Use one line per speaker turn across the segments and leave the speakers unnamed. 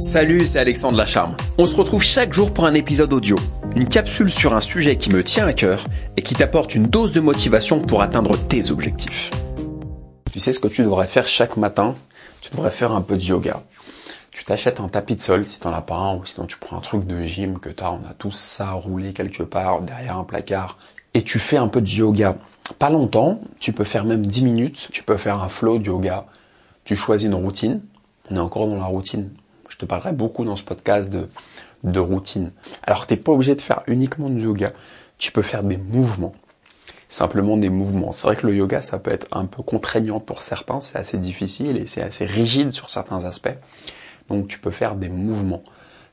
Salut, c'est Alexandre Lacharme. On se retrouve chaque jour pour un épisode audio. Une capsule sur un sujet qui me tient à cœur et qui t'apporte une dose de motivation pour atteindre tes objectifs. Tu sais ce que tu devrais faire chaque matin? Tu devrais faire un peu de yoga. Tu t'achètes un tapis de sol si t'en as pas un, ou sinon tu prends un truc de gym que t'as, on a tous ça roulé quelque part derrière un placard, et tu fais un peu de yoga. Pas longtemps, tu peux faire même 10 minutes, tu peux faire un flow de yoga. Tu choisis une routine, on est encore dans la routine. Je te parlerai beaucoup dans ce podcast de, de routine. Alors t'es pas obligé de faire uniquement du yoga. Tu peux faire des mouvements. Simplement des mouvements. C'est vrai que le yoga, ça peut être un peu contraignant pour certains, c'est assez difficile et c'est assez rigide sur certains aspects. Donc tu peux faire des mouvements.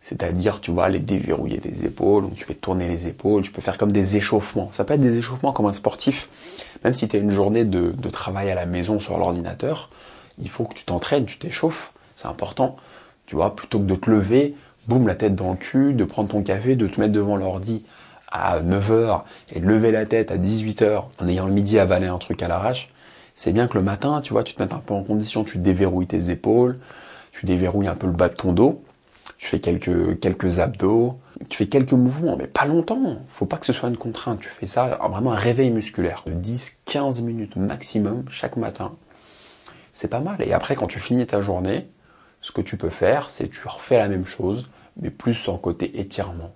C'est-à-dire, tu vas aller déverrouiller tes épaules, donc tu fais tourner les épaules, tu peux faire comme des échauffements. Ça peut être des échauffements comme un sportif. Même si tu as une journée de, de travail à la maison sur l'ordinateur, il faut que tu t'entraînes, tu t'échauffes. C'est important. Plutôt que de te lever, boum, la tête dans le cul, de prendre ton café, de te mettre devant l'ordi à 9h et de lever la tête à 18h en ayant le midi avalé un truc à l'arrache, c'est bien que le matin, tu vois, tu te mets un peu en condition, tu déverrouilles tes épaules, tu déverrouilles un peu le bas de ton dos, tu fais quelques, quelques abdos, tu fais quelques mouvements, mais pas longtemps. Faut pas que ce soit une contrainte. Tu fais ça, vraiment un réveil musculaire de 10-15 minutes maximum chaque matin. C'est pas mal. Et après, quand tu finis ta journée, ce que tu peux faire, c'est tu refais la même chose, mais plus en côté étirement.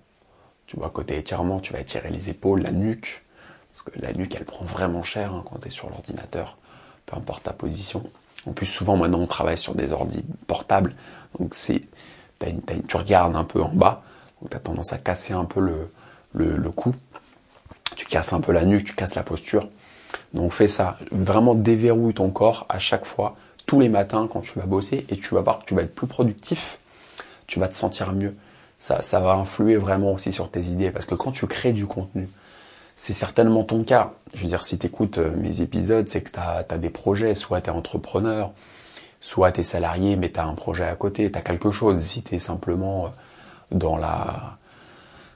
Tu vois, côté étirement, tu vas étirer les épaules, la nuque, parce que la nuque, elle prend vraiment cher hein, quand tu es sur l'ordinateur, peu importe ta position. En plus, souvent, maintenant, on travaille sur des ordi portables, donc c'est, tu regardes un peu en bas, donc tu as tendance à casser un peu le, le, le cou. Tu casses un peu la nuque, tu casses la posture. Donc fais ça, vraiment déverrouille ton corps à chaque fois tous les matins quand tu vas bosser et tu vas voir que tu vas être plus productif, tu vas te sentir mieux. Ça, ça va influer vraiment aussi sur tes idées parce que quand tu crées du contenu, c'est certainement ton cas. Je veux dire, si tu écoutes euh, mes épisodes, c'est que tu as, des projets, soit tu es entrepreneur, soit tu es salarié, mais tu as un projet à côté, tu as quelque chose. Si tu es simplement euh, dans la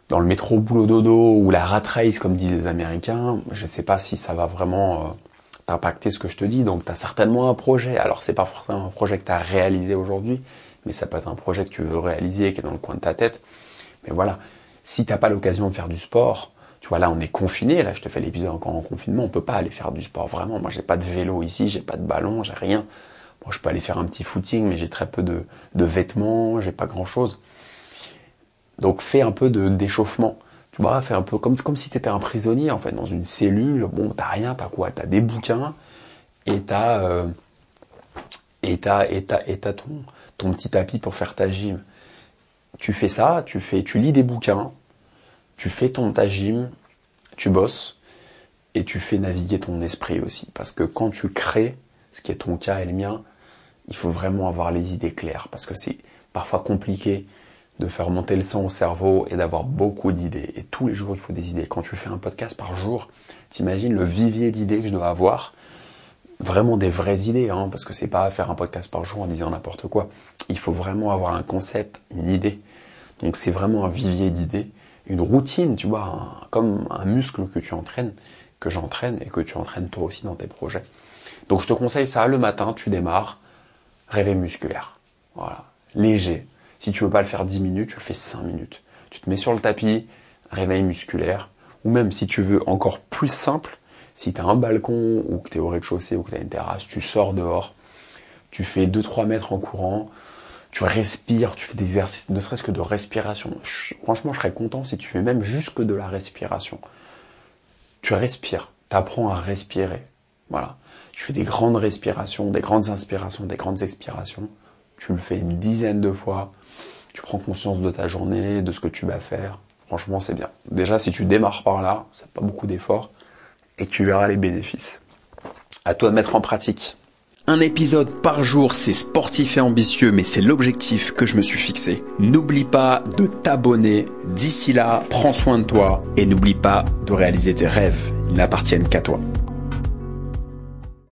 dans le métro boulot dodo ou la rat race comme disent les Américains, je sais pas si ça va vraiment euh, impacter ce que je te dis. Donc tu as certainement un projet. Alors c'est pas forcément un projet que tu as réalisé aujourd'hui, mais ça peut être un projet que tu veux réaliser, qui est dans le coin de ta tête. Mais voilà, si t'as pas l'occasion de faire du sport, tu vois là on est confiné, là je te fais l'épisode encore en confinement, on peut pas aller faire du sport vraiment. Moi j'ai pas de vélo ici, j'ai pas de ballon, j'ai rien. Moi je peux aller faire un petit footing, mais j'ai très peu de, de vêtements, j'ai pas grand chose. Donc fais un peu de d'échauffement. Tu vois, fais un peu comme, comme si tu étais un prisonnier, en fait, dans une cellule. Bon, t'as rien, t'as quoi? T'as des bouquins et t'as euh, et t'as et t'as et t'as ton ton petit tapis pour faire ta gym. Tu fais ça, tu fais, tu lis des bouquins, tu fais ton ta gym, tu bosses et tu fais naviguer ton esprit aussi. Parce que quand tu crées, ce qui est ton cas et le mien, il faut vraiment avoir les idées claires parce que c'est parfois compliqué de faire monter le sang au cerveau et d'avoir beaucoup d'idées. Et tous les jours, il faut des idées. Quand tu fais un podcast par jour, t'imagines le vivier d'idées que je dois avoir. Vraiment des vraies idées, hein, parce que c'est pas faire un podcast par jour en disant n'importe quoi. Il faut vraiment avoir un concept, une idée. Donc c'est vraiment un vivier d'idées, une routine, tu vois, comme un muscle que tu entraînes, que j'entraîne et que tu entraînes toi aussi dans tes projets. Donc je te conseille ça le matin, tu démarres, réveil musculaire. Voilà, léger, si tu veux pas le faire 10 minutes, tu le fais 5 minutes. Tu te mets sur le tapis, réveil musculaire, ou même si tu veux encore plus simple, si tu as un balcon ou que tu es au rez-de-chaussée ou que tu as une terrasse, tu sors dehors, tu fais 2-3 mètres en courant, tu respires, tu fais des exercices, ne serait-ce que de respiration. franchement, je serais content si tu fais même juste que de la respiration. Tu respires, tu apprends à respirer. Voilà. Tu fais des grandes respirations, des grandes inspirations, des grandes expirations tu le fais une dizaine de fois, tu prends conscience de ta journée, de ce que tu vas faire. Franchement, c'est bien. Déjà, si tu démarres par là, c'est pas beaucoup d'efforts, et tu verras les bénéfices. À toi de mettre en pratique. Un épisode par jour, c'est sportif et ambitieux, mais c'est l'objectif que je me suis fixé. N'oublie pas de t'abonner. D'ici là, prends soin de toi et n'oublie pas de réaliser tes rêves. Ils n'appartiennent qu'à toi.